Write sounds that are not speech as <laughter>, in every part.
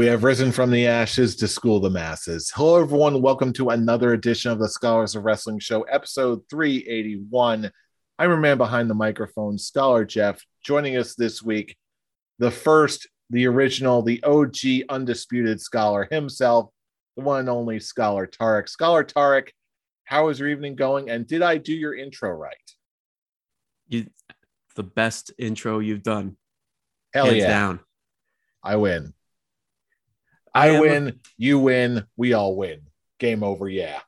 We have risen from the ashes to school the masses. Hello, everyone. Welcome to another edition of the Scholars of Wrestling Show, episode 381. I'm your man behind the microphone, Scholar Jeff. Joining us this week, the first, the original, the OG undisputed scholar himself, the one and only Scholar Tarek. Scholar Tarek, how is your evening going? And did I do your intro right? You, the best intro you've done. Hell Hands yeah. down. I win. I, win. You win. We all win. Game over. Yeah.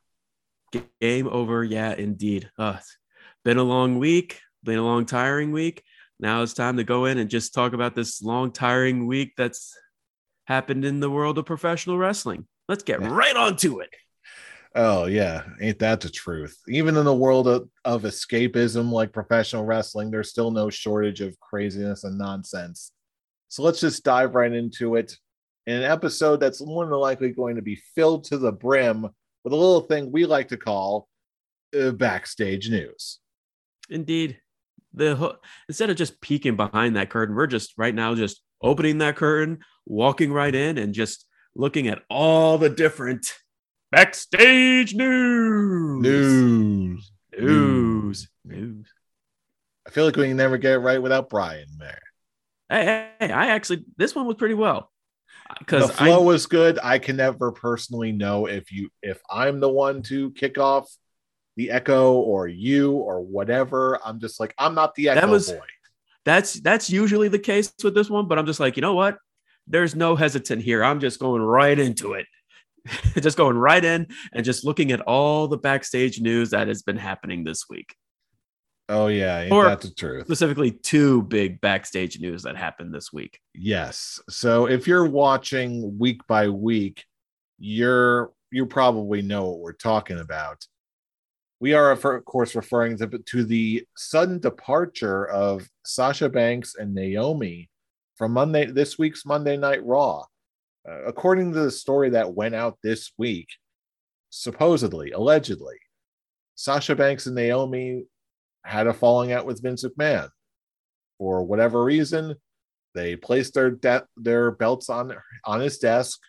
Game over. Yeah, indeed. Uh, been a long week, been a long, tiring week. Now it's time to go in and just talk about this long, tiring week that's happened in the world of professional wrestling. Let's get right on to it. Oh yeah, ain't that the truth? Even in the world of, of escapism like professional wrestling, there's still no shortage of craziness and nonsense. So let's just dive right into it. In an episode that's more than likely going to be filled to the brim with a little thing we like to call uh, backstage news. Indeed. The ho- instead of just peeking behind that curtain, we're just right now just opening that curtain, walking right in, and just looking at all the different backstage news. News. News. News. I feel like we can never get it right without Brian there. Hey, hey, hey, I actually this one was pretty well. The flow I was good. I can never personally know if you if I'm the one to kick off the echo or you or whatever. I'm just like I'm not the echo That was- boy. that's that's usually the case with this one, but I'm just like, you know what? There's no hesitant here. I'm just going right into it. <laughs> just going right in and just looking at all the backstage news that has been happening this week. Oh yeah, Or- that the truth? specifically two big backstage news that happened this week. Yes. So if you're watching week by week, you're you probably know what we're talking about. We are of course referring to, to the sudden departure of Sasha Banks and Naomi from Monday this week's Monday Night Raw. Uh, according to the story that went out this week, supposedly, allegedly, Sasha Banks and Naomi had a falling out with Vince McMahon. For whatever reason, they placed their de- their belts on on his desk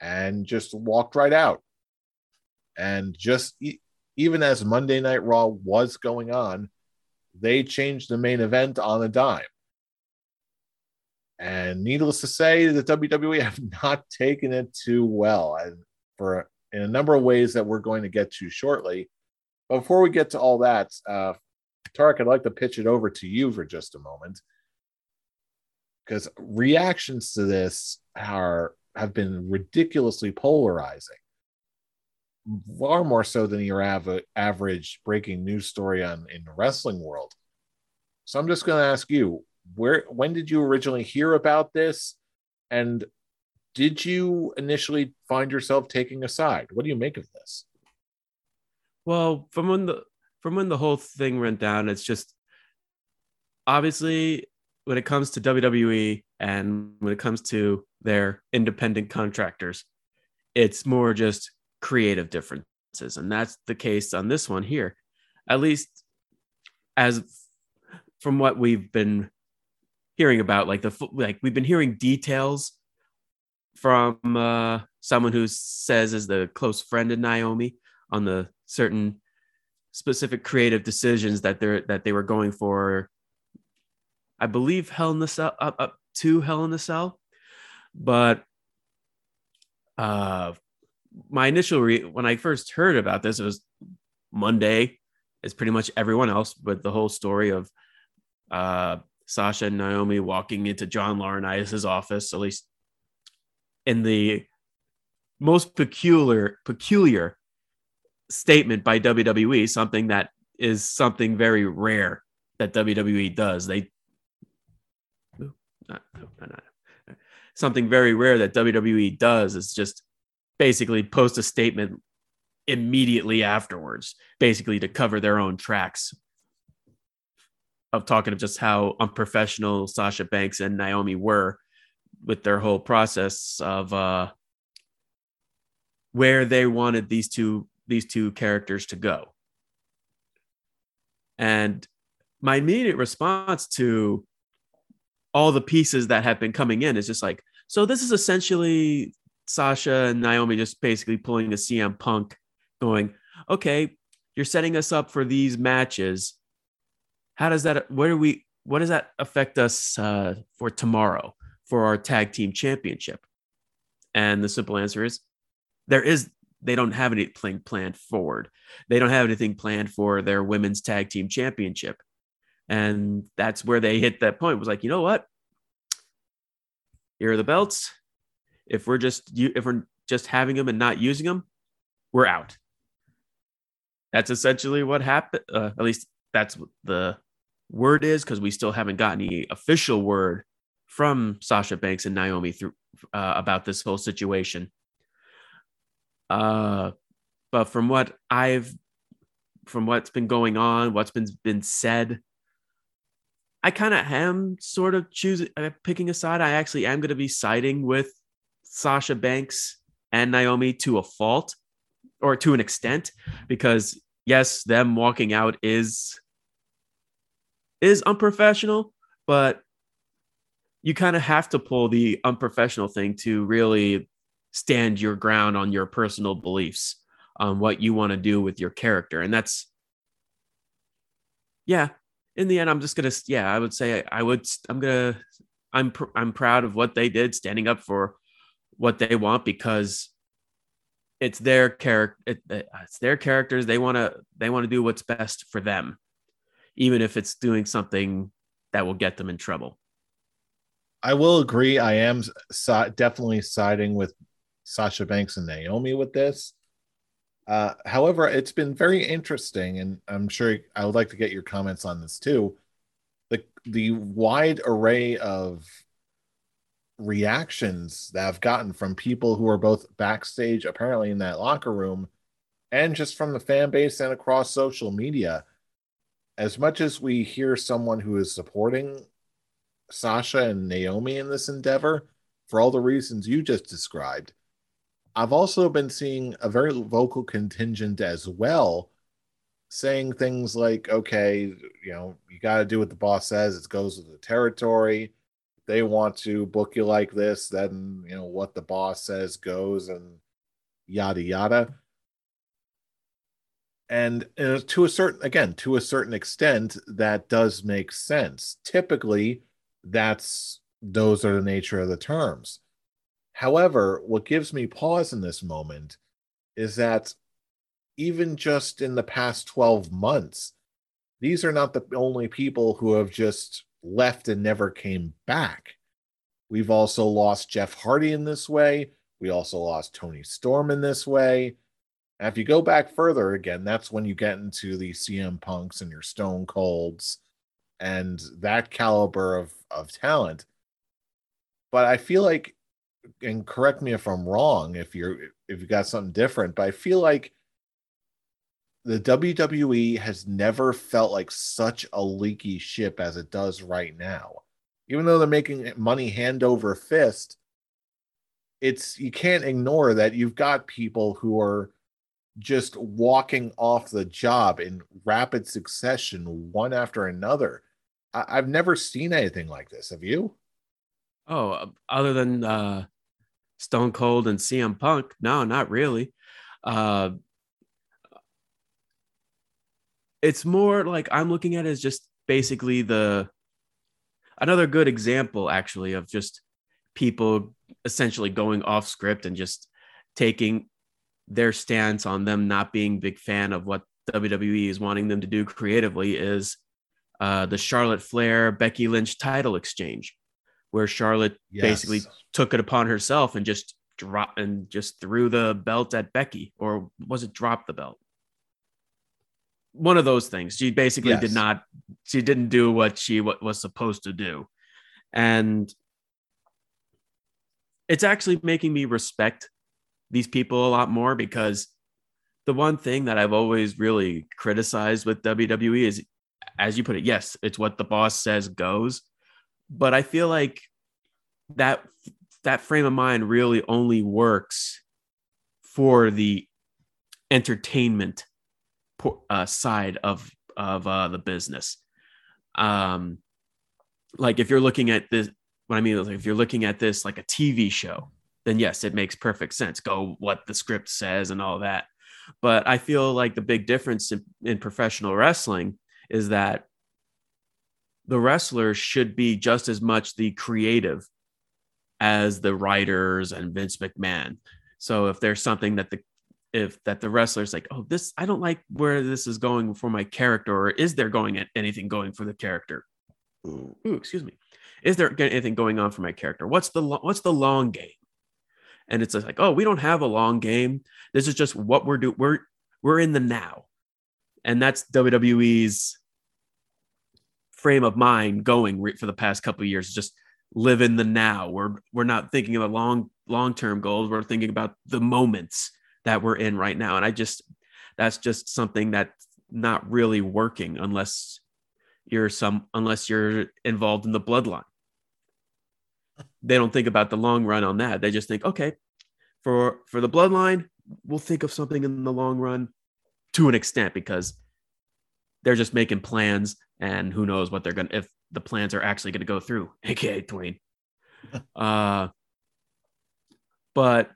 and just walked right out. And just e- even as Monday Night Raw was going on, they changed the main event on a dime. And needless to say, the WWE <laughs> have not taken it too well, and for in a number of ways that we're going to get to shortly. But before we get to all that, uh, Tarek, I'd like to pitch it over to you for just a moment because reactions to this are have been ridiculously polarizing, far more so than your av- average breaking news story on in the wrestling world. So I'm just going to ask you, where when did you originally hear about this, and did you initially find yourself taking a side? What do you make of this? Well, from when the from when the whole thing went down, it's just obviously when it comes to WWE and when it comes to their independent contractors, it's more just creative differences. And that's the case on this one here. At least as from what we've been hearing about, like the like we've been hearing details from uh, someone who says is the close friend of Naomi on the certain specific creative decisions that they're that they were going for. I believe Hell in the Cell up up to Hell in the Cell, but uh, my initial re- when I first heard about this it was Monday, as pretty much everyone else, but the whole story of uh, Sasha and Naomi walking into John Laurinaitis' office, at least in the most peculiar peculiar statement by WWE, something that is something very rare that WWE does. They no, not, no, not, not. something very rare that WWE does is just basically post a statement immediately afterwards, basically to cover their own tracks of talking of just how unprofessional Sasha Banks and Naomi were with their whole process of uh where they wanted these two these two characters to go. And my immediate response to all the pieces that have been coming in is just like, So this is essentially Sasha and Naomi just basically pulling a CM Punk, going, okay, you're setting us up for these matches. How does that? Where do we? What does that affect us uh, for tomorrow for our tag team championship? And the simple answer is, there is. They don't have anything planned forward. They don't have anything planned for their women's tag team championship, and that's where they hit that point. Was like, you know what? Here are the belts. If we're just you if we're just having them and not using them, we're out that's essentially what happened. Uh, at least that's what the word is because we still haven't got any official word from Sasha Banks and Naomi through uh, about this whole situation. Uh, but from what I've, from what's been going on, what's been been said, I kind of am sort of choosing, uh, picking a side. I actually am going to be siding with Sasha Banks and Naomi to a fault or to an extent because yes, them walking out is is unprofessional, but you kind of have to pull the unprofessional thing to really stand your ground on your personal beliefs on what you want to do with your character and that's yeah in the end i'm just gonna yeah i would say i would i'm gonna i'm pr- i'm proud of what they did standing up for what they want because it's their character it, it's their characters they want to they want to do what's best for them even if it's doing something that will get them in trouble. I will agree i am si- definitely siding with sasha banks and naomi with this uh, however it's been very interesting and i'm sure i would like to get your comments on this too the the wide array of reactions that I've gotten from people who are both backstage, apparently in that locker room, and just from the fan base and across social media. As much as we hear someone who is supporting Sasha and Naomi in this endeavor, for all the reasons you just described, I've also been seeing a very vocal contingent as well saying things like, okay, you know, you got to do what the boss says, it goes with the territory they want to book you like this, then you know what the boss says goes and yada yada. And uh, to a certain again, to a certain extent, that does make sense. Typically, that's those are the nature of the terms. However, what gives me pause in this moment is that even just in the past 12 months, these are not the only people who have just left and never came back. We've also lost Jeff Hardy in this way. We also lost Toni Storm in this way. And if you go back further again, that's when you get into the CM Punks and your Stone Colds and that caliber of, of talent. But I feel like, and correct me if I'm wrong, if you're if you got something different, but I feel like the WWE has never felt like such a leaky ship as it does right now. Even though they're making money hand over fist, it's you can't ignore that you've got people who are just walking off the job in rapid succession, one after another. I- have never seen anything like this. Have you? Oh, other than uh, Stone Cold and CM Punk, no, not really. Uh, it's more like I'm looking at it as just basically the another good example actually of just people essentially going off script and just taking their stance on them not being big fan of what WWE is wanting them to do creatively is uh, the Charlotte Flair Becky Lynch title exchange, where Charlotte yes. basically took it upon herself and just dropped and just threw the belt at Becky, or was it drop the belt? one of those things. She basically yes. did not. She didn't do what she what was supposed to do, and it's actually making me respect these people a lot more because the one thing that I've always really criticized with WWE is, as you put it, yes, it's what the boss says goes, but I feel like that that frame of mind really only works for the entertainment uh, side of of uh, the business. Um, like if you're looking at this what I mean is like if you're looking at this like a TV show, then yes, it makes perfect sense. Go what the script says and all that. But I feel like the big difference in, in professional wrestling is that the wrestlers should be just as much the creative as the writers and Vince McMahon. So if there's something that the if that the wrestler's like, oh, this I don't like where this is going for my character, or is there going at anything going for the character? Ooh, excuse me. Is there anything going on for my character? What's the what's the long game? And it's like, oh, we don't have a long game. This is just what we're doing. We're we're in the now, and that's WWE's frame of mind going for the past couple of years. Just live in the now. We're we're not thinking of long long term goals. We're thinking about the moments that we're in right now. And I just that's just something that's not really working unless you're some unless you're involved in the bloodline. They don't think about the long run on that. They just think, okay, for for the bloodline, we'll think of something in the long run to an extent because they're just making plans and who knows what they're gonna if the plans are actually gonna go through, <laughs> aka Dwayne. <laughs> uh but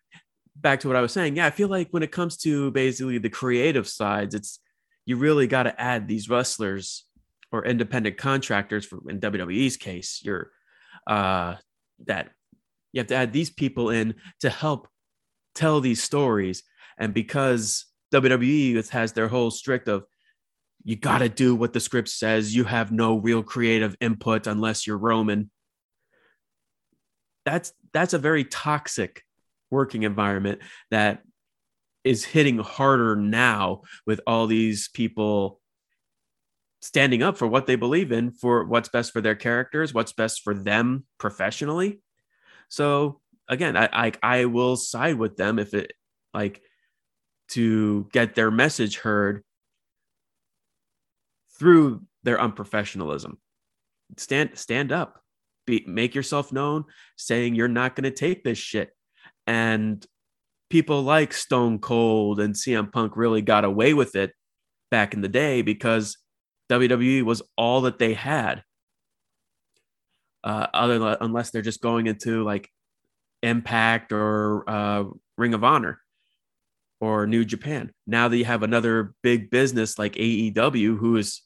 back to what I was saying, yeah, I feel like when it comes to basically the creative sides, it's you really got to add these wrestlers or independent contractors. For in WWE's case, you're uh, that you have to add these people in to help tell these stories. And because WWE has their whole strict of you got to do what the script says, you have no real creative input unless you're Roman. That's that's a very toxic working environment that is hitting harder now with all these people standing up for what they believe in for what's best for their characters what's best for them professionally so again i i, I will side with them if it like to get their message heard through their unprofessionalism stand stand up be make yourself known saying you're not going to take this shit and people like Stone Cold and CM Punk really got away with it back in the day because WWE was all that they had. Uh, other unless they're just going into like Impact or uh, Ring of Honor or New Japan. Now that you have another big business like AEW, who is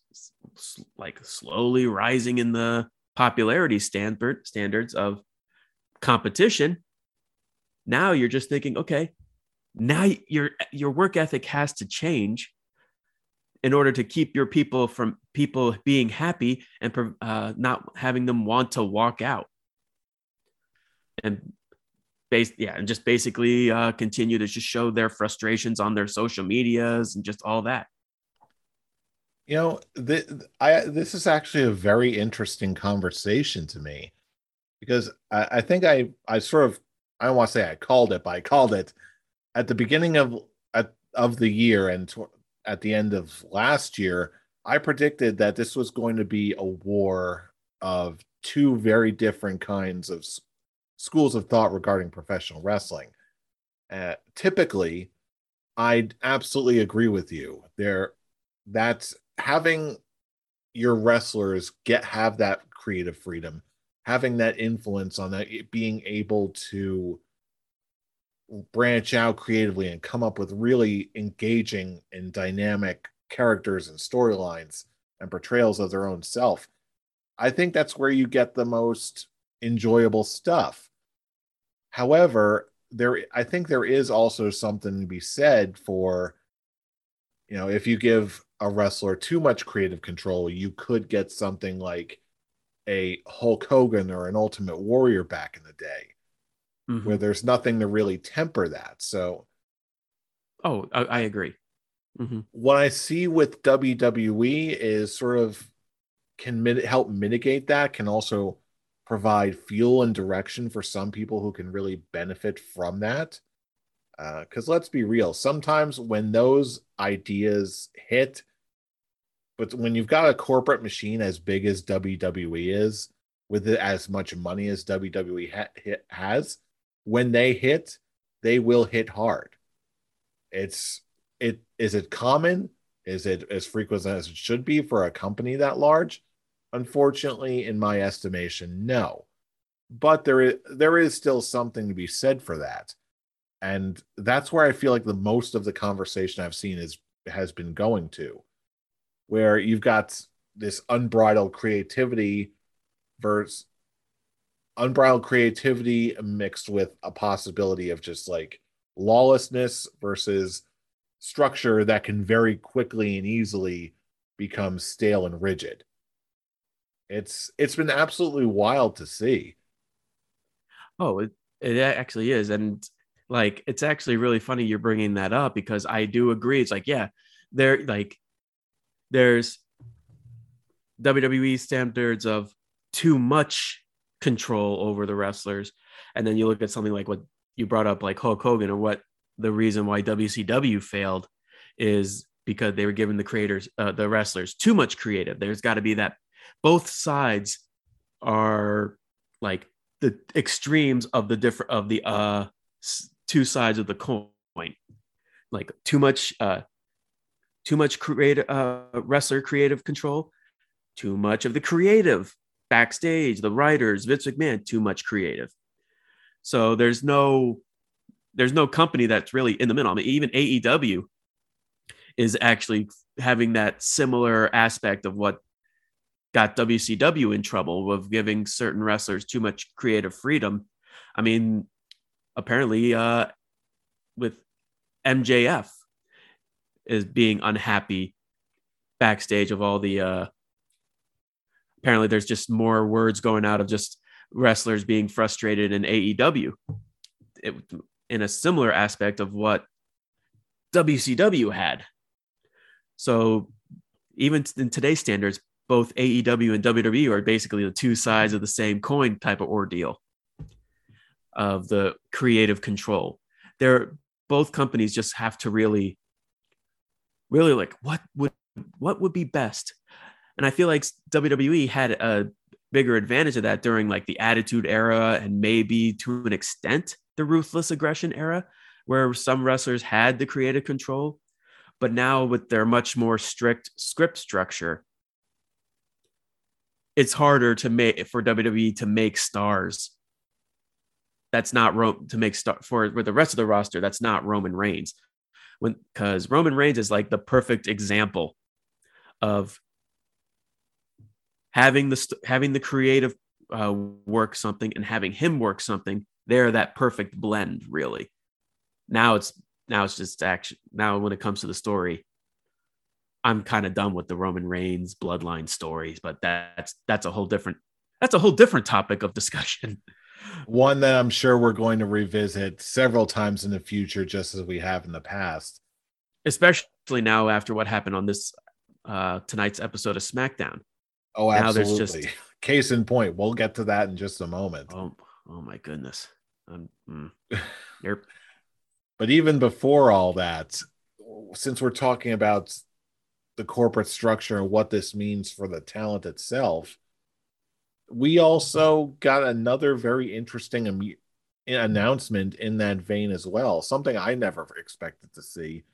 like slowly rising in the popularity standard standards of competition, now you're just thinking, okay, now your your work ethic has to change in order to keep your people from people being happy and uh, not having them want to walk out. And base yeah and just basically uh, continue to just show their frustrations on their social medias and just all that you know th- I, this is actually a very interesting conversation to me because I, I think i i sort of I don't want to say I called it, but I called it at the beginning of at, of the year and at the end of last year. I predicted that this was going to be a war of two very different kinds of s- schools of thought regarding professional wrestling. Uh, typically, I'd absolutely agree with you. There, that's having your wrestlers get have that creative freedom having that influence on that being able to branch out creatively and come up with really engaging and dynamic characters and storylines and portrayals of their own self i think that's where you get the most enjoyable stuff. However there i think there is also something to be said for you know if you give a wrestler too much creative control you could get something like a Hulk Hogan or an Ultimate Warrior back in the day, mm-hmm. where there's nothing to really temper that. So, oh, I, I agree. Mm-hmm. What I see with WWE is sort of can mit- help mitigate that, can also provide fuel and direction for some people who can really benefit from that. Because uh, let's be real, sometimes when those ideas hit, but when you've got a corporate machine as big as WWE is, with as much money as WWE ha- has, when they hit, they will hit hard. It's it is it common? Is it as frequent as it should be for a company that large? Unfortunately, in my estimation, no. but there is there is still something to be said for that. And that's where I feel like the most of the conversation I've seen is has been going to, where you've got this unbridled creativity versus unbridled creativity mixed with a possibility of just like lawlessness versus structure that can very quickly and easily become stale and rigid. It's it's been absolutely wild to see. Oh, it, it actually is and like it's actually really funny you're bringing that up because I do agree it's like yeah, there like there's WWE standards of too much control over the wrestlers and then you look at something like what you brought up like Hulk Hogan or what the reason why WCW failed is because they were giving the creators, uh, the wrestlers, too much creative. There's got to be that both sides are like the extremes of the different of the uh two sides of the coin. Like too much, uh, too much creative uh, wrestler creative control, too much of the creative backstage, the writers, Vince McMahon, too much creative. So there's no there's no company that's really in the middle. I mean, even AEW is actually having that similar aspect of what got WCW in trouble of giving certain wrestlers too much creative freedom. I mean, apparently, uh, with MJF is being unhappy backstage of all the. Uh, apparently, there's just more words going out of just wrestlers being frustrated in AEW. It, in a similar aspect of what WCW had. So even in today's standards, both AEW and WWE are basically the two sides of the same coin type of ordeal of the creative control. They're both companies just have to really, really like what would what would be best. And I feel like WWE had a bigger advantage of that during like the Attitude Era and maybe to an extent the ruthless aggression era where some wrestlers had the creative control but now with their much more strict script structure it's harder to make for WWE to make stars that's not Ro- to make star for, for the rest of the roster that's not Roman Reigns. When because Roman Reigns is like the perfect example of having the having the creative uh, work something and having him work something they're that perfect blend really. Now it's now it's just action now when it comes to the story i'm kind of done with the roman reigns bloodline stories but that's that's a whole different that's a whole different topic of discussion <laughs> one that i'm sure we're going to revisit several times in the future just as we have in the past. Especially now after what happened on this uh tonight's episode of smackdown. Oh absolutely now there's just <laughs> case in point we'll get to that in just a moment. Oh oh my goodness. Um, <laughs> mm. but even before all that, since we're talking about the corporate structure and what this means for the talent itself, we also got another very interesting announcement in that vein as well. Something I never expected to see.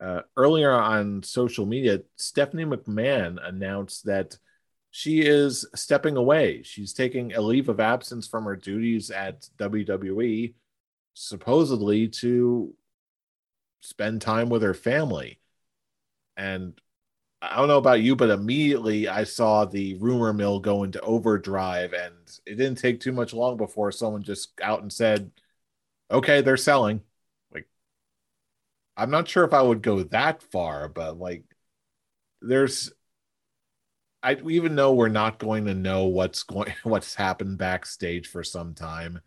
Uh, earlier on social media, Stephanie McMahon announced that she is stepping away. She's taking a leave of absence from her duties at WWE, supposedly to spend time with her family. And I don't know about you, but immediately I saw the rumor mill go into overdrive, and it didn't take too much long before someone just out and said, "Okay, they're selling." Like, I'm not sure if I would go that far, but like, there's I even know we're not going to know what's going <laughs> what's happened backstage for some time.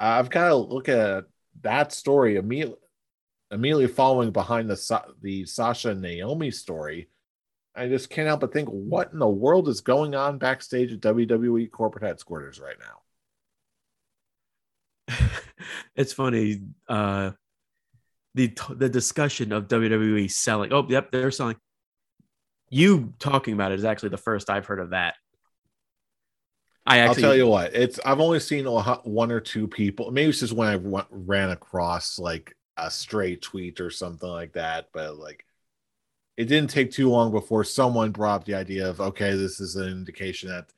I've got to look at that story immediately immediately following behind the the Sasha Naomi story. I just can't help but think what in the world is going on backstage at WWE corporate headquarters right now. <laughs> it's funny uh the the discussion of WWE selling. Oh, yep, they're selling you talking about it is actually the first I've heard of that. I actually, I'll tell you what, it's I've only seen one or two people. Maybe it's just when I ran across like a stray tweet or something like that, but like it didn't take too long before someone brought up the idea of okay, this is an indication that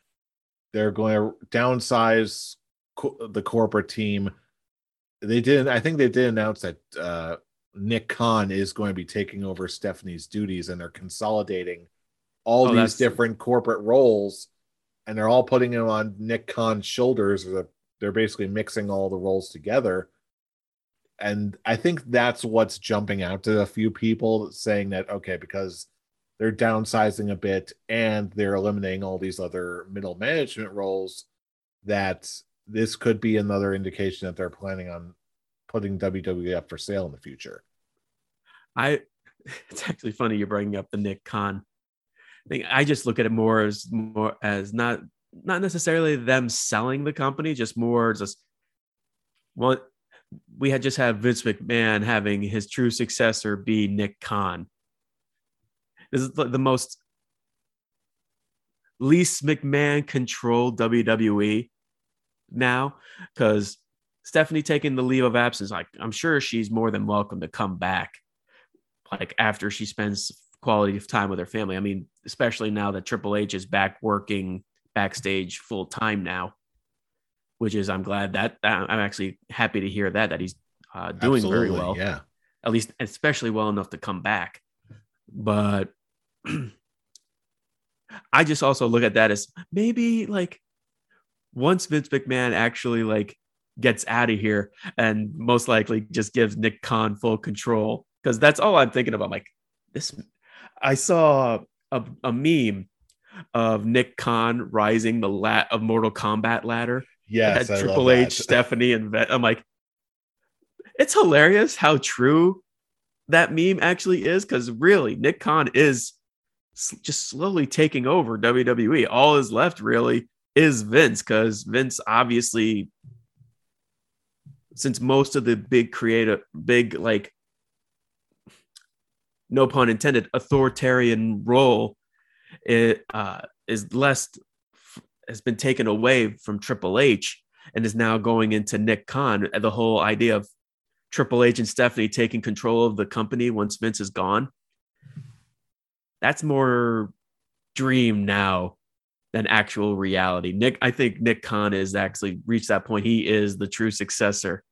they're going to downsize co- the corporate team. They didn't. I think they did announce that uh, Nick Khan is going to be taking over Stephanie's duties, and they're consolidating all Oh, these that's- different corporate roles, and they're all putting them on Nick Khan's shoulders. They're- They're basically mixing all the roles together, and I think that's what's jumping out to a few people, saying that okay, because they're downsizing a bit and they're eliminating all these other middle management roles, that this could be another indication that they're planning on putting up for sale in the future. I <laughs> it's actually funny you're bringing up the Nick Khan thing. I just look at it more as more as not not necessarily them selling the company, just more just what we had just had Vince McMahon having his true successor be Nick Khan. This is the most least McMahon controlled WWE now because Stephanie taking the leave of absence, like I'm sure she's more than welcome to come back like after she spends quality of time with her family. I mean, especially now that Triple H is back working backstage full time now, which is I'm glad that, that I'm actually happy to hear that that he's uh, doing very well. Yeah. At least especially well enough to come back. But <clears throat> I just also look at that as maybe like once Vince McMahon actually like gets out of here and most likely just gives Nick Khan full control because that's all I'm thinking about. Like this, I saw a, a meme of Nick Khan rising the lat of Mortal Kombat ladder. Yes. had I love Triple that. H, Stephanie, and Vet. I'm like, it's hilarious how true that meme actually is because really Nick Khan is just slowly taking over WWE. All is left really is Vince because Vince obviously, since most of the big creative, big like, no pun intended, authoritarian role it uh, is less has been taken away from Triple H and is now going into Nick Khan. The whole idea of Triple H and Stephanie taking control of the company once Vince is gone. That's more dream now than actual reality. Nick, I think Nick Khan has actually reached that point. He is the true successor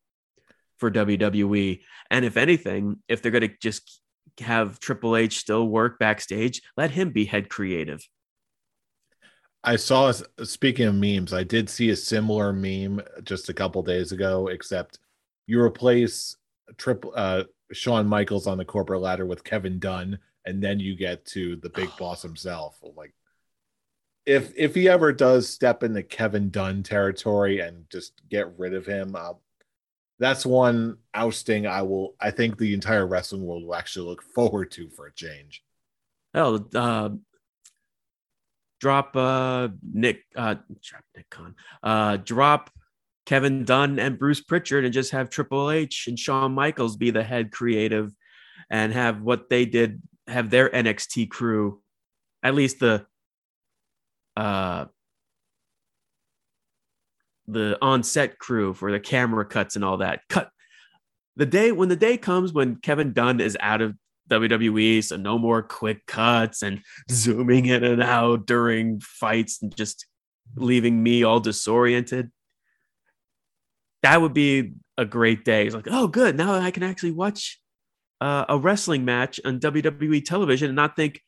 for WWE. And if anything, if they're going to just have Triple H still work backstage, let him be head creative. I saw, speaking of memes, I did see a similar meme just a couple days ago, except you replace triple uh, Shawn Michaels on the corporate ladder with Kevin Dunn, and then you get to the big <sighs> boss himself. Like, if if he ever does step into Kevin Dunn territory and just get rid of him, I'll, that's one ousting I will. I think the entire wrestling world will actually look forward to for a change. Hell, uh, drop uh, Nick, uh, drop Nick Khan, uh, drop Kevin Dunn and Bruce Pritchard, and just have Triple H and Shawn Michaels be the head creative, and have what they did, have their NXT crew, at least the, uh, the on-set crew for the camera cuts and all that. Cut the day when the day comes when Kevin Dunn is out of WWE, so no more quick cuts and zooming in and out during fights and just leaving me all disoriented. That would be a great day. It's like, oh, good. Now I can actually watch uh, a wrestling match on WWE television and not think,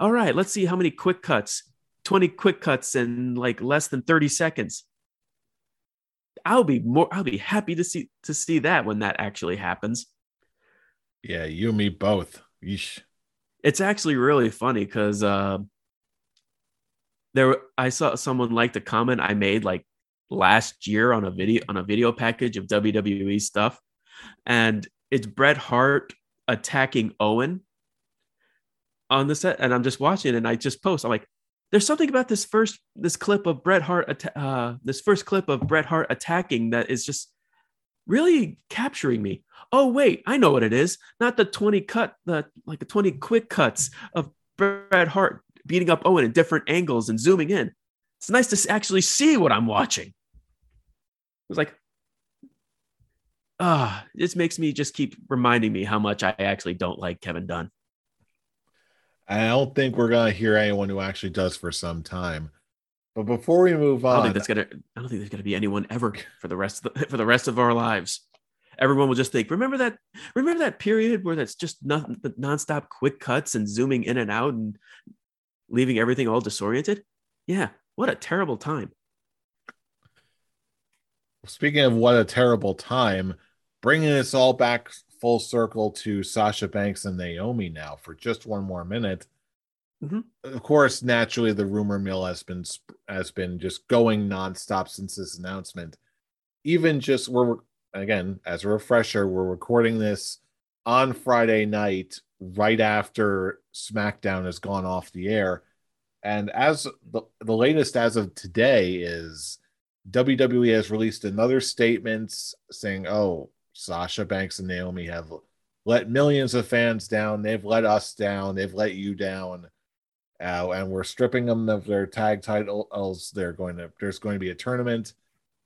all right, let's see how many quick cuts, 20 quick cuts in like less than 30 seconds. I'll be more I'll be happy to see to see that when that actually happens. Yeah, you and me both. Yeesh. It's actually really funny because uh, there I saw someone like the comment I made like last year on a video on a video package of WWE stuff, and it's Bret Hart attacking Owen on the set, and I'm just watching and I just post. I'm like, there's something about this first this clip of Bret Hart uh, this first clip of Bret Hart attacking that is just really capturing me. Oh wait, I know what it is. Not the 20 cut the like the 20 quick cuts of Bret Hart beating up Owen in different angles and zooming in. It's nice to actually see what I'm watching. It was like ah, this makes me just keep reminding me how much I actually don't like Kevin Dunn. I don't think we're gonna hear anyone who actually does for some time. But before we move on, I don't think that's gonna. I don't think there's gonna be anyone ever for the rest of the, for the rest of our lives. Everyone will just think, remember that, remember that period where that's just nothing but nonstop quick cuts and zooming in and out and leaving everything all disoriented. Yeah, what a terrible time. Speaking of what a terrible time, bringing us all back full circle to Sasha Banks and Naomi now for just one more minute. Mhm. Of course, naturally, the rumor mill has been has been just going nonstop since this announcement. Even just we're again as a refresher, we're recording this on Friday night, right after SmackDown has gone off the air, and as the the latest as of today is WWE has released another statement saying, "Oh, Sasha Banks and Naomi have let millions of fans down. They've let us down. They've let you down." Uh, and we're stripping them of their tag titles. They're going to there's going to be a tournament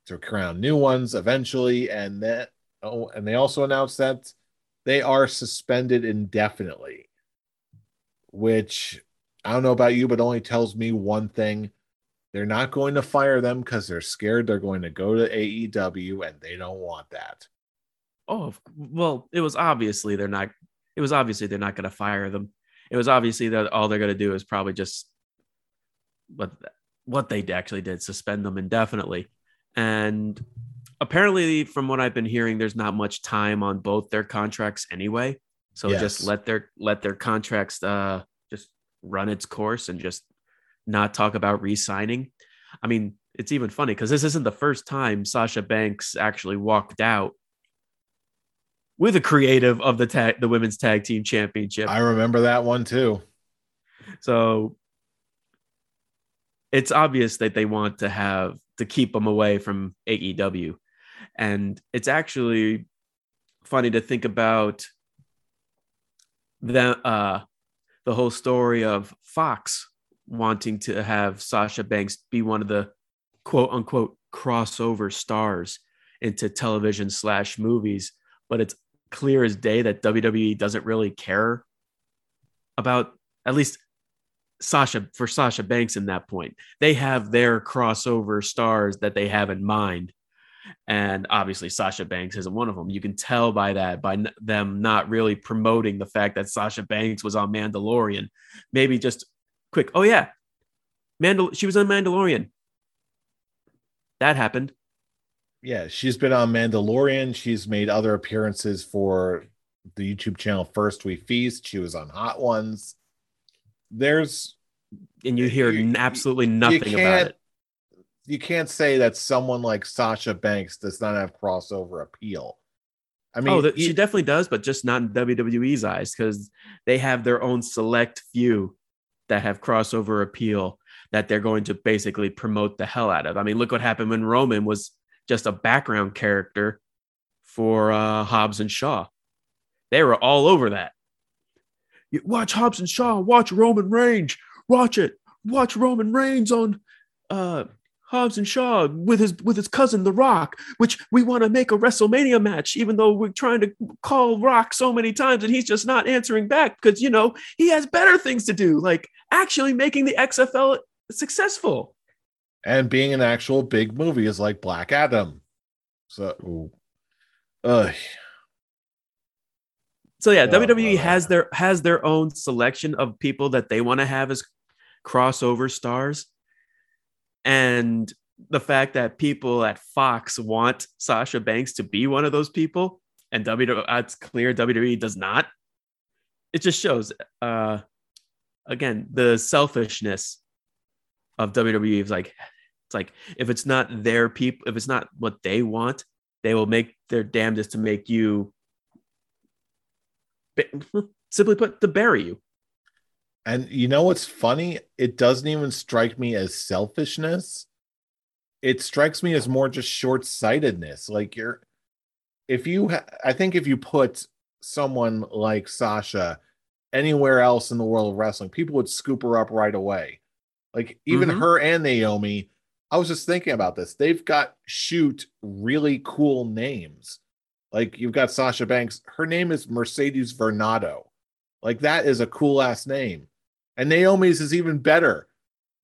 to crown new ones eventually, and that oh, and they also announced that they are suspended indefinitely, which I don't know about you, but only tells me one thing: they're not going to fire them because they're scared they're going to go to AEW, and they don't want that. Oh, well, it was obviously they're not. It was obviously they're not going to fire them. It was obviously that all they're going to do is probably just what what they actually did, suspend them indefinitely. And apparently, from what I've been hearing, there's not much time on both their contracts anyway. So just let their let their contracts uh just run its course and just not talk about re-signing. I mean, it's even funny because this isn't the first time Sasha Banks actually walked out with a creative of the tag the women's tag team championship. I remember that one too. So it's obvious that they want to have to keep them away from AEW. And it's actually funny to think about the uh the whole story of Fox wanting to have Sasha Banks be one of the quote unquote crossover stars into television slash movies, but it's clear as day that WWE doesn't really care about at least Sasha for Sasha Banks in that point. They have their crossover stars that they have in mind. And obviously, Sasha Banks isn't one of them. You can tell by that, by n- them not really promoting the fact that Sasha Banks was on Mandalorian. Maybe just quick, oh, yeah, Mandal- she was on Mandalorian. That happened. Yeah, she's been on Mandalorian. She's made other appearances for the YouTube channel First We Feast. She was on Hot Ones. There's And you hear You- absolutely nothing about it. you can't say that someone like Sasha Banks does not have crossover appeal. I mean, oh, she definitely does, but just not in WWE's eyes because they have their own select few that have crossover appeal that they're going to basically promote the hell out of. I mean, look what happened when Roman was just a background character for uh, Hobbs and Shaw. They were all over that. You watch Hobbs and Shaw, watch Roman Reigns, watch it, watch Roman Reigns on uh, Hobbs and Shaw with his with his cousin The Rock, which we want to make a WrestleMania match, even though we're trying to call Rock so many times and he's just not answering back because you know he has better things to do, like actually making the XFL successful. And being an actual big movie is like Black Adam. So. Ugh. So yeah, Oh, WWE well, has yeah. their has their own selection of people that they want to have as crossover stars. And the fact that people at Fox want Sasha Banks to be one of those people and WWE it's clear WWE does not. It just shows uh again the selfishness of WWE is like it's like if it's not their people if it's not what they want, they will make their damnedest to make you <laughs> simply put to bury you. And you know what's funny? It doesn't even strike me as selfishness. It strikes me as more just short sightedness. Like you're, if you, ha- I think if you put someone like Sasha anywhere else in the world of wrestling, people would scoop her up right away. Like even Mhm. her and Naomi, I was just thinking about this. They've got shoot really cool names. Like you've got Sasha Banks. Her name is Mercedes Varnado. Like that is a cool ass name. And Naomi's is even better.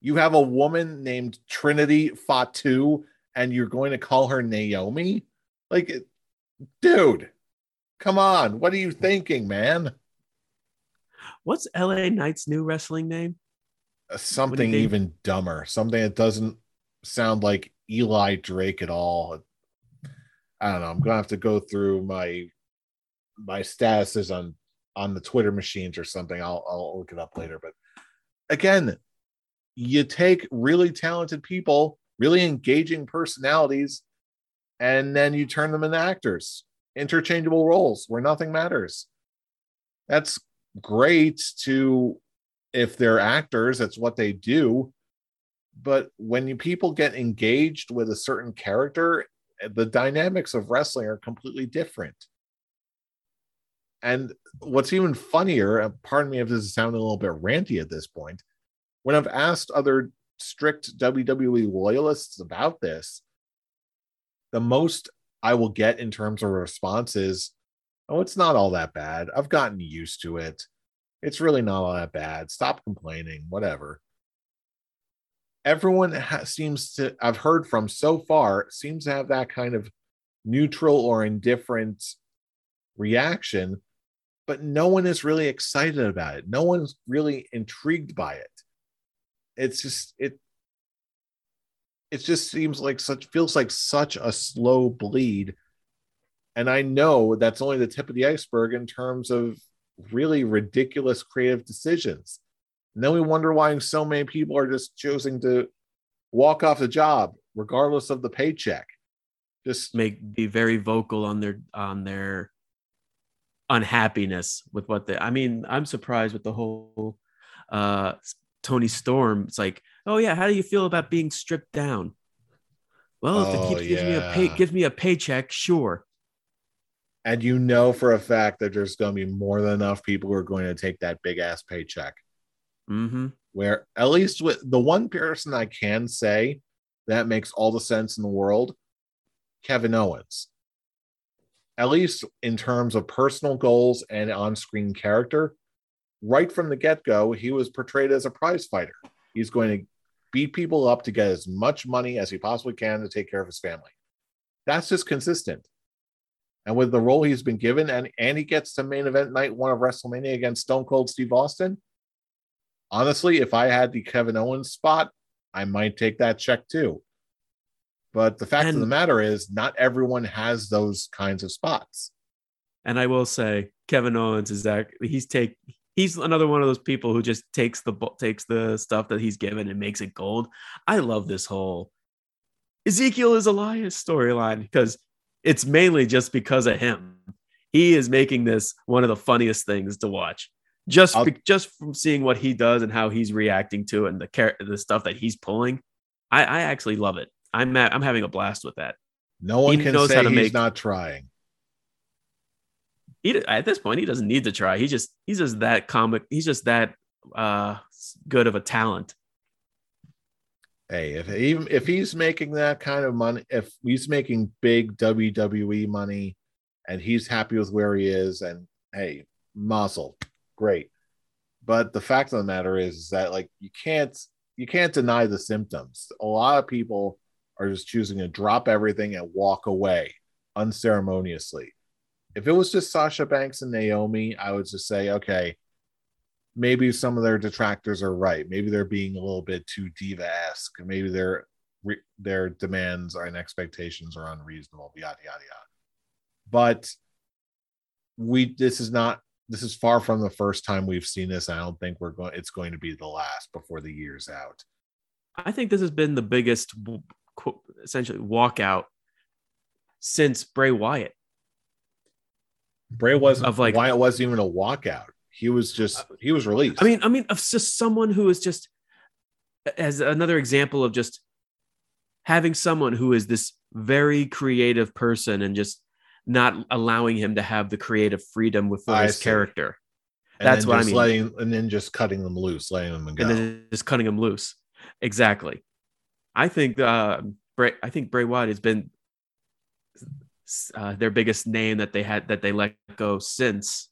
You have a woman named Trinity Fatu, and you're going to call her Naomi? Like, dude, come on. What are you thinking, man? What's LA Knight's new wrestling name? Uh, something even dumber. Something that doesn't sound like Eli Drake at all. I don't know. I'm gonna have to go through my my statuses on on the Twitter machines or something. I'll I'll look it up later. But again, you take really talented people, really engaging personalities, and then you turn them into actors, interchangeable roles where nothing matters. That's great to if they're actors, that's what they do. But when you people get engaged with a certain character, the dynamics of wrestling are completely different. And what's even funnier, pardon me if this is sounding a little bit ranty at this point, when I've asked other strict WWE loyalists about this, the most I will get in terms of response is, oh, it's not all that bad. I've gotten used to it. It's really not all that bad. Stop complaining, whatever. Everyone ha- seems to, I've heard from so far, seems to have that kind of neutral or indifferent reaction but no one is really excited about it. No one's really intrigued by it. It's just it it just seems like such feels like such a slow bleed. And I know that's only the tip of the iceberg in terms of really ridiculous creative decisions. And then we wonder why so many people are just choosing to walk off the job regardless of the paycheck. Just make be very vocal on their on their unhappiness with what they I mean, I'm surprised with the whole uh Toni Storm. It's like, oh yeah, how do you feel about being stripped down? Well, if oh, it keeps yeah. gives me a pay gives me a paycheck, sure. And you know for a fact that there's going to be more than enough people who are going to take that big ass paycheck. Mm-hmm. Where at least with the one person I can say that makes all the sense in the world, Kevin Owens at least in terms of personal goals and on screen character, right from the get go, he was portrayed as a prize fighter. He's going to beat people up to get as much money as he possibly can to take care of his family. That's just consistent. And with the role he's been given, and, and he gets to main event night one of WrestleMania against Stone Cold Steve Austin. Honestly, if I had the Kevin Owens spot, I might take that check too. But the fact and, of the matter is, not everyone has those kinds of spots. And I will say, Kevin Owens is that he's take he's another one of those people who just takes the takes the stuff that he's given and makes it gold. I love this whole Ezekiel is Elias storyline because it's mainly just because of him. He is making this one of the funniest things to watch. Just be, just from seeing what he does and how he's reacting to it and the the stuff that he's pulling, I, I actually love it. I'm at, I'm having a blast with that. No one he can say he's make, not trying. He at this point he doesn't need to try. He just he's just that comic. He's just that uh good of a talent. Hey, if even if he's making that kind of money, if he's making big WWE money, and he's happy with where he is, and hey, muscle, great. But the fact of the matter is, is that like you can't you can't deny the symptoms. A lot of people are just choosing to drop everything and walk away unceremoniously. If it was just Sasha Banks and Naomi, I would just say, okay, maybe some of their detractors are right. Maybe they're being a little bit too diva-esque. Maybe their their demands and expectations are unreasonable. Yada yada yada. But we this is not this is far from the first time we've seen this. I don't think we're going. It's going to be the last before the year's out. I think this has been the biggest essentially walkout since Bray Wyatt. Bray wasn't of like Wyatt wasn't even a walkout. He was just uh, he was released. I mean, I mean, of just someone who is just as another example of just having someone who is this very creative person and just not allowing him to have the creative freedom with his see. character. And That's what I mean. Letting, and then just cutting them loose, letting them go. And then just cutting them loose. Exactly. I think uh, Bray, I think Bray Wyatt has been uh, their biggest name that they had that they let go since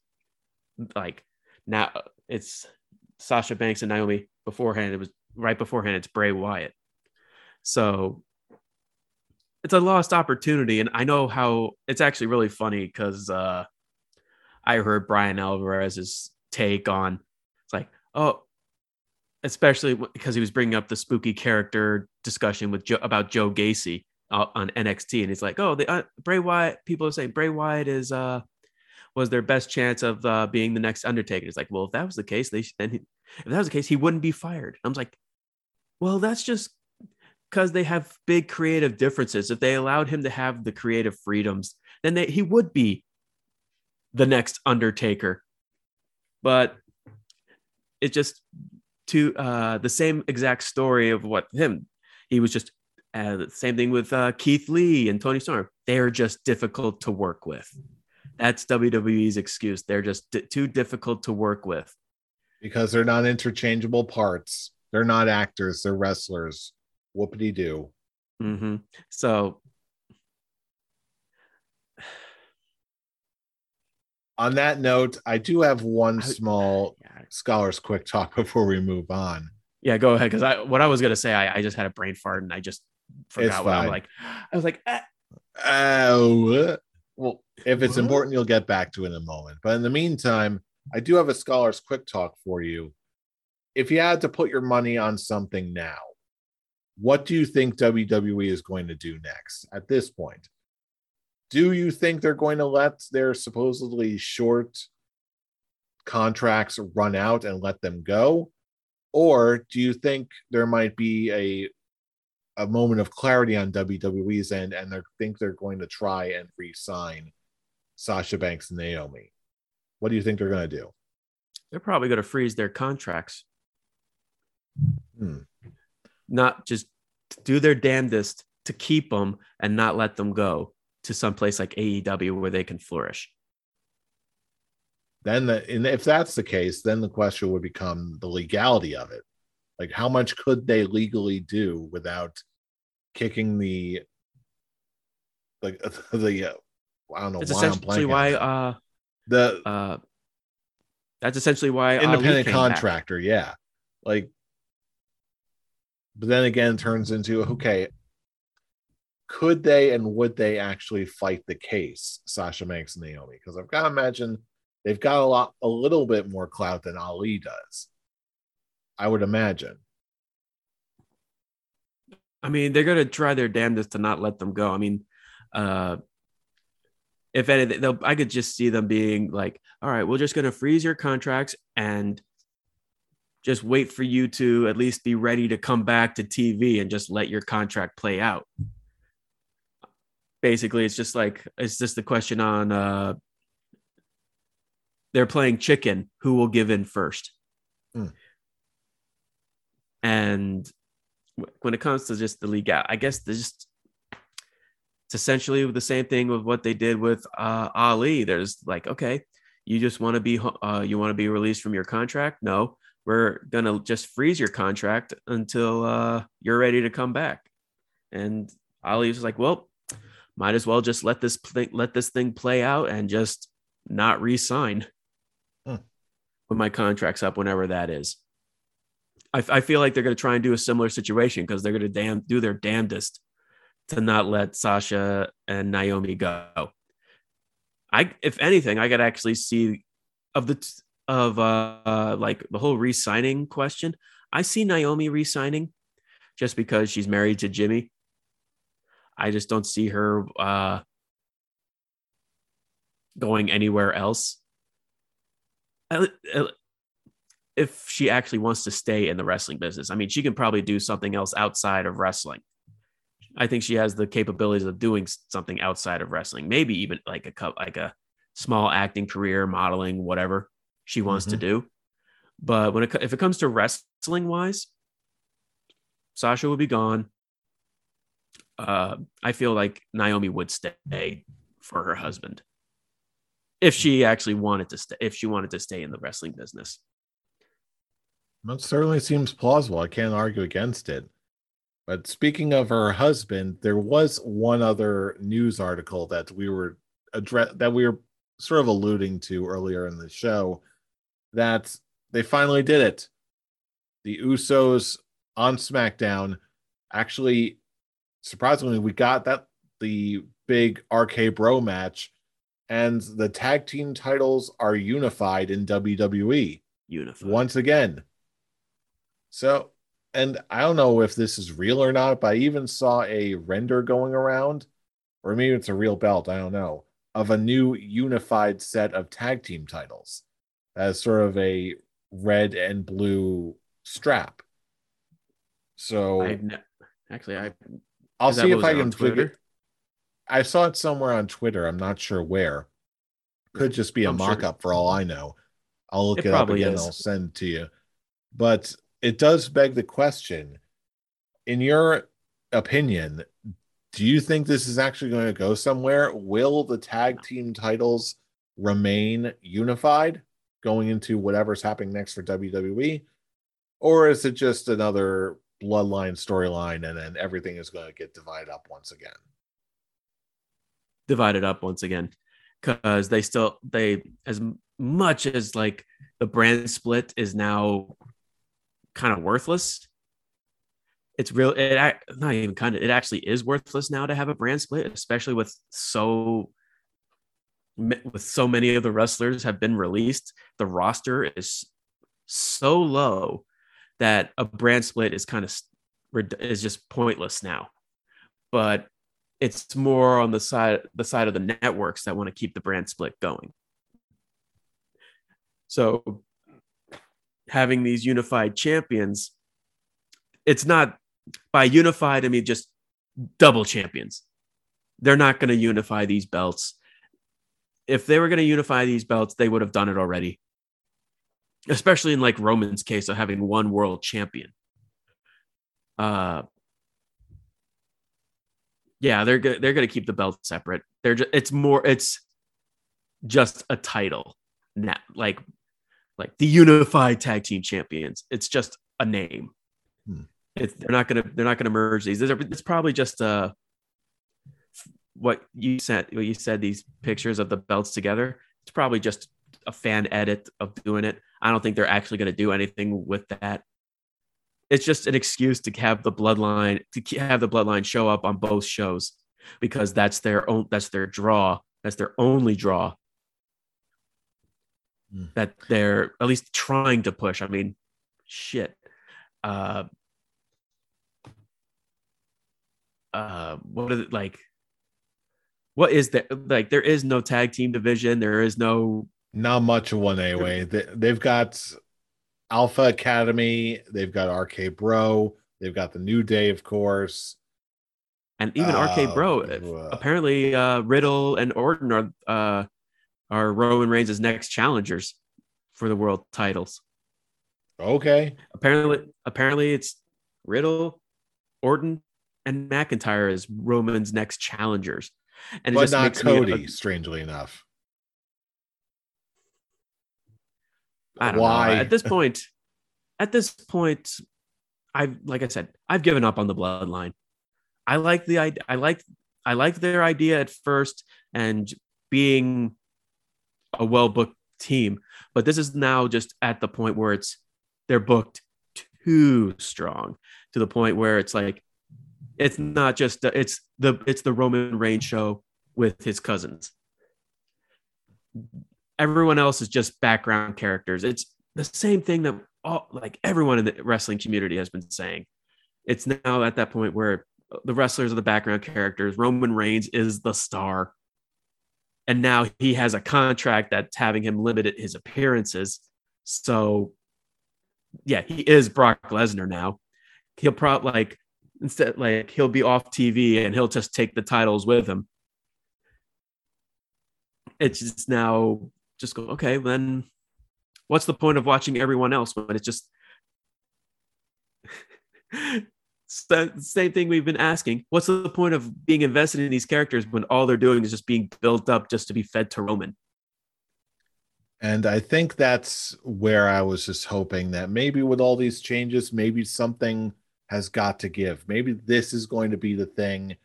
like now it's Sasha Banks and Naomi beforehand it was right beforehand, it's Bray Wyatt. So it's a lost opportunity. And I know how it's actually really funny because uh, I heard Bryan Alvarez's take on it's like, oh, especially because he was bringing up the spooky character discussion with Joe, about Joe Gacy uh, on NXT, and he's like, "Oh, the uh, Bray Wyatt." People are saying Bray Wyatt is uh was their best chance of uh, being the next Undertaker. It's like, well, if that was the case, they then he, if that was the case, he wouldn't be fired. I'm like, well, that's just because they have big creative differences. If they allowed him to have the creative freedoms, then they, he would be the next Undertaker. But it's just to uh, the same exact story of what him. He was just uh, same thing with uh, Keith Lee and Toni Storm. They are just difficult to work with. That's WWE's excuse. They're just d- too difficult to work with because they're not interchangeable parts. They're not actors. They're wrestlers. Whoopity doo. Mm-hmm. So, on that note, I do have one small scholars quick talk <laughs> before we move on. Yeah, go ahead. Because I what I was gonna say, I, I just had a brain fart and I just forgot what I'm like. I was like, ah. oh, well, if it's what? important, you'll get back to it in a moment. But in the meantime, I do have a scholars quick talk for you. If you had to put your money on something now, what do you think WWE is going to do next at this point? Do you think they're going to let their supposedly short contracts run out and let them go? Or do you think there might be a a moment of clarity on WWE's end and they think they're going to try and re-sign Sasha Banks and Naomi? What do you think they're going to do? They're probably going to freeze their contracts. Hmm. Not just do their damnedest to keep them and not let them go to some place like AEW where they can flourish. Then the, and if that's the case then the question would become the legality of it. Like how much could they legally do without kicking the like <laughs> the, uh, I don't know it's why essentially why uh the uh that's essentially why independent contractor yeah. Like but then again turns into okay could they and would they actually fight the case Sasha Banks and Naomi because I've got to imagine They've got a lot, a little bit more clout than Ali does. I would imagine. I mean, they're gonna try their damnedest to not let them go. I mean, uh, if anything, I could just see them being like, "All right, we're just gonna freeze your contracts and just wait for you to at least be ready to come back to TV and just let your contract play out." Basically, it's just like it's just the question on uh, they're playing chicken. Who will give in first? Mm. And when it comes to just the league out, I guess there's just it's essentially the same thing with what they did with uh, Ali. There's like, okay, you just want to be uh, you want to be released from your contract? No, we're gonna just freeze your contract until uh, you're ready to come back. And Ali was like, well, might as well just let this play, let this thing play out and just not re-sign when my contract's up, whenever that is. I, I feel like they're going to try and do a similar situation because they're going to damn do their damnedest to not let Sasha and Naomi go. I, if anything, I could actually see of the of uh like the whole re-signing question. I see Naomi re-signing just because she's married to Jimmy. I just don't see her uh going anywhere else if she actually wants to stay in the wrestling business. I mean, she can probably do something else outside of wrestling. I think she has the capabilities of doing something outside of wrestling, maybe even like a like a small acting career, modeling, whatever she wants mm-hmm. to do. But when it if it comes to wrestling wise, Sasha would be gone. Uh, I feel like Naomi would stay for her husband if she actually wanted to stay if she wanted to stay in the wrestling business that certainly seems plausible i can't argue against it but speaking of her husband there was one other news article that we were address that we were sort of alluding to earlier in the show that they finally did it the usos on SmackDown. Actually, surprisingly, we got that the big RK Bro match, and the tag team titles are unified in WWE Unified. once again. So, and I don't know if this is real or not, but I even saw a render going around, or maybe it's a real belt, I don't know, of a new unified set of tag team titles as sort of a red and blue strap. So I've ne- actually I I'll see if I was it on can figure. Twitter? I saw it somewhere on Twitter. I'm not sure where. Could just be a mock up for all I know. I'll look It it, up again. is. I'll send to you. But it does beg the question in your opinion, do you think this is actually going to go somewhere? Will the tag team titles remain unified going into whatever's happening next for WWE? Or is it just another bloodline storyline and then everything is going to get divided up once again? divided up once again because they still they as much as like the brand split is now kind of worthless it's real it not even kind of it actually is worthless now to have a brand split especially with so with so many of the wrestlers have been released the roster is so low that a brand split is kind of is just pointless now but it's more on the side the side of the networks that want to keep the brand split going. So having these unified champions, it's not by unified, I mean just double champions. They're not going to unify these belts. If they were going to unify these belts, they would have done it already. Especially in like Roman's case of having one world champion. Uh yeah, they're go- they're going to keep the belt separate. They're just it's more it's just a title, not like like the unified tag team champions. It's just a name. Hmm. It's, they're not gonna they're not gonna merge these. It's probably just uh what you said. What you said these pictures of the belts together. It's probably just a fan edit of doing it. I don't think they're actually going to do anything with that it's just an excuse to have the bloodline to have the bloodline show up on both shows because that's their own that's their draw that's their only draw Hmm. that they're at least trying to push i mean shit uh uh what is it like what is that like there is no tag team division there is no Not much of one anyway. They, they've got Alpha Academy, they've got RK Bro, they've got the New Day, of course. and even Uh, RK Bro, uh, apparently uh, Riddle and Orton are uh, are Roman Reigns' next challengers for the world titles. Okay. Apparently, apparently it's Riddle, Orton, and McIntyre as Roman's next challengers, and it but just not makes me- Cody, strangely enough. I don't Why? know. At this point, at this point, I've like I said, I've given up on the bloodline. I like the idea. I like I like their idea at first and being a well booked team, but this is now just at the point where it's they're booked too strong to the point where it's like it's not just it's the it's the Roman Reigns show with his cousins everyone else is just background characters. It's the same thing that all like everyone in the wrestling community has been saying. It's now at that point where the wrestlers are the background characters. Roman Reigns is the star. And now he has a contract that's having him limited his appearances. So yeah, he is Brock Lesnar now. He'll probably like instead like he'll be off TV and he'll just take the titles with him. It's just now just go, okay, then what's the point of watching everyone else when it's just <laughs> Sa- same thing we've been asking. What's the point of being invested in these characters when all they're doing is just being built up just to be fed to Roman? And I think that's where I was just hoping that maybe with all these changes, maybe something has got to give. Maybe this is going to be the thing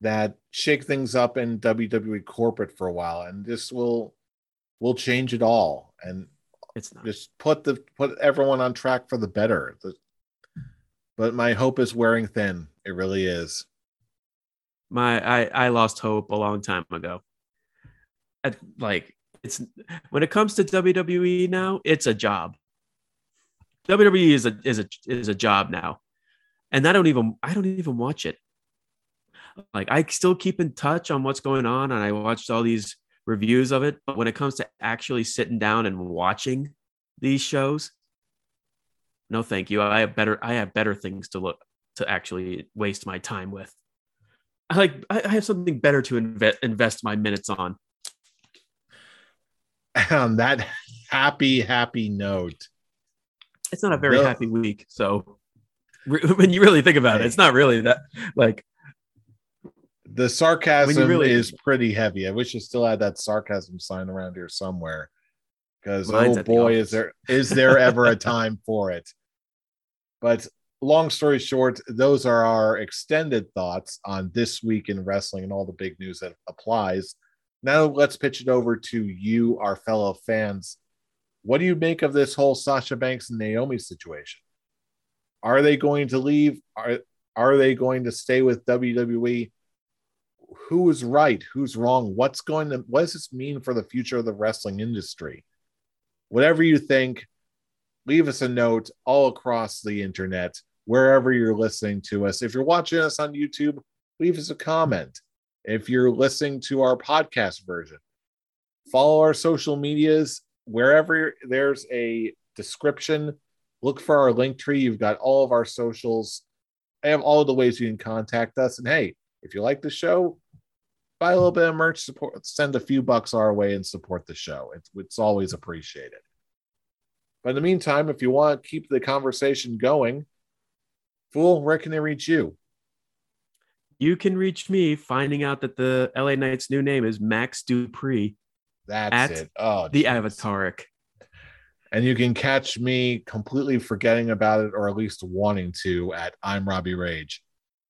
that shake things up in WWE corporate for a while, and this will will change it all and It's not. just put the put everyone on track for the better. The- but my hope is wearing thin. It really is. My I I lost hope a long time ago. At, like it's when it comes to WWE now, it's a job. WWE is a is a is a job now, and I don't even I don't even watch it. Like I still keep in touch on what's going on, and I watched all these reviews of it. But when it comes to actually sitting down and watching these shows, no, thank you. I have better I have better things to look to actually waste my time with. I like I have something better to invest invest my minutes on. <laughs> On that happy happy note, it's not a very no. happy week. So <laughs> when you really think about it, it's not really that like the sarcasm really is pretty heavy. I wish I still had that sarcasm sign around here somewhere. Because oh boy, the is there is there ever a <laughs> time for it? But long story short, those are our extended thoughts on this week in wrestling and all the big news that applies. Now let's pitch it over to you, our fellow fans. What do you make of this whole Sasha Banks and Naomi situation? Are they going to leave? Are are they going to stay with WWE? Who is right? Who's wrong? What's going to what does this mean for the future of the wrestling industry? Whatever you think, leave us a note all across the internet, wherever you're listening to us. If you're watching us on YouTube, leave us a comment. If you're listening to our podcast version, follow our social medias wherever there's a description. Look for our link tree. You've got all of our socials. I have all of the ways you can contact us. And hey, if you like the show, buy a little bit of merch, support, send a few bucks our way, and support the show. It's, it's always appreciated. But in the meantime, if you want to keep the conversation going, Fool, where can they reach you? You can reach me finding out that the LA Knight's new name is Max Dupri. That's it. Oh, the Avataric. And you can catch me completely forgetting about it or at least wanting to at I'm Robbie Rage.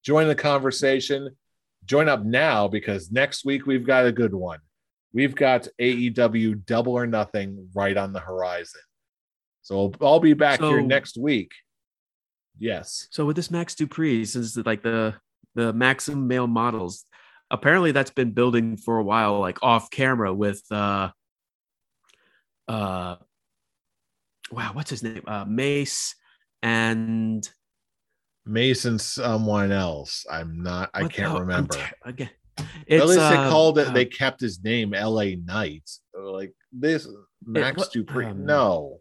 Join the conversation. Join up now because next week we've got a good one. We've got AEW Double or Nothing right on the horizon. So I'll be back so, here next week. Yes. So with this Max Dupri, since like the the Maxim male models, apparently that's been building for a while, like off camera with uh uh wow, what's his name? Uh Mace and Mason someone else. I'm not I can't remember. Ter- again. It's, At least they uh, called it. Uh, they kept his name, L.A. Knight. Like this, Max it, Dupri. Um, no,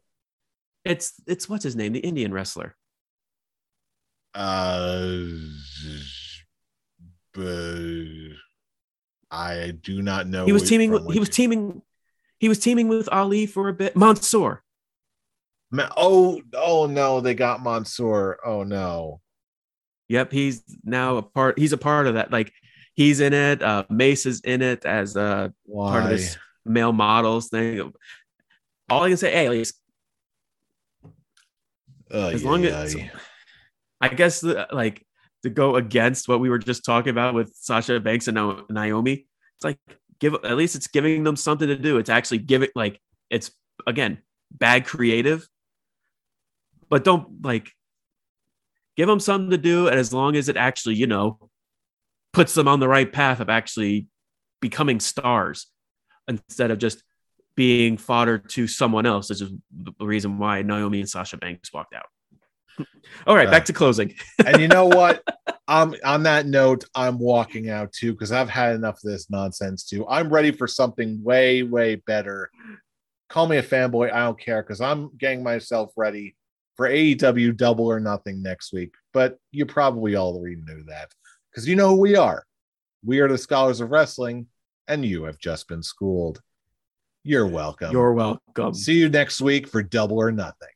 it's it's what's his name, the Indian wrestler. Uh, but I do not know. He was teaming with. He was teaming. He was teaming with Ali for a bit. Mansoor. Ma- oh, oh no! They got Mansoor. Oh no. Yep, he's now a part. He's a part of that. Like he's in it. Uh, Mace is in it as a Why? part of this male models thing. All I can say, hey, uh, as long as yeah. I guess the, like to go against what we were just talking about with Sasha Banks and Naomi, it's like give at least it's giving them something to do. It's actually giving like it's again bad creative, but don't like give them something to do. And as long as it actually, you know, puts them on the right path of actually becoming stars instead of just being fodder to someone else. This is the reason why Naomi and Sasha Banks walked out. <laughs> All right, uh, back to closing. <laughs> and you know <laughs> what? Um, on that note, I'm walking out too because I've had enough of this nonsense too. I'm ready for something way, way better. Call me a fanboy. I don't care because I'm getting myself ready for AEW Double or Nothing next week. But you probably already knew that because you know who we are. We are the scholars of wrestling, and you have just been schooled. You're welcome. You're welcome. See you next week for Double or Nothing.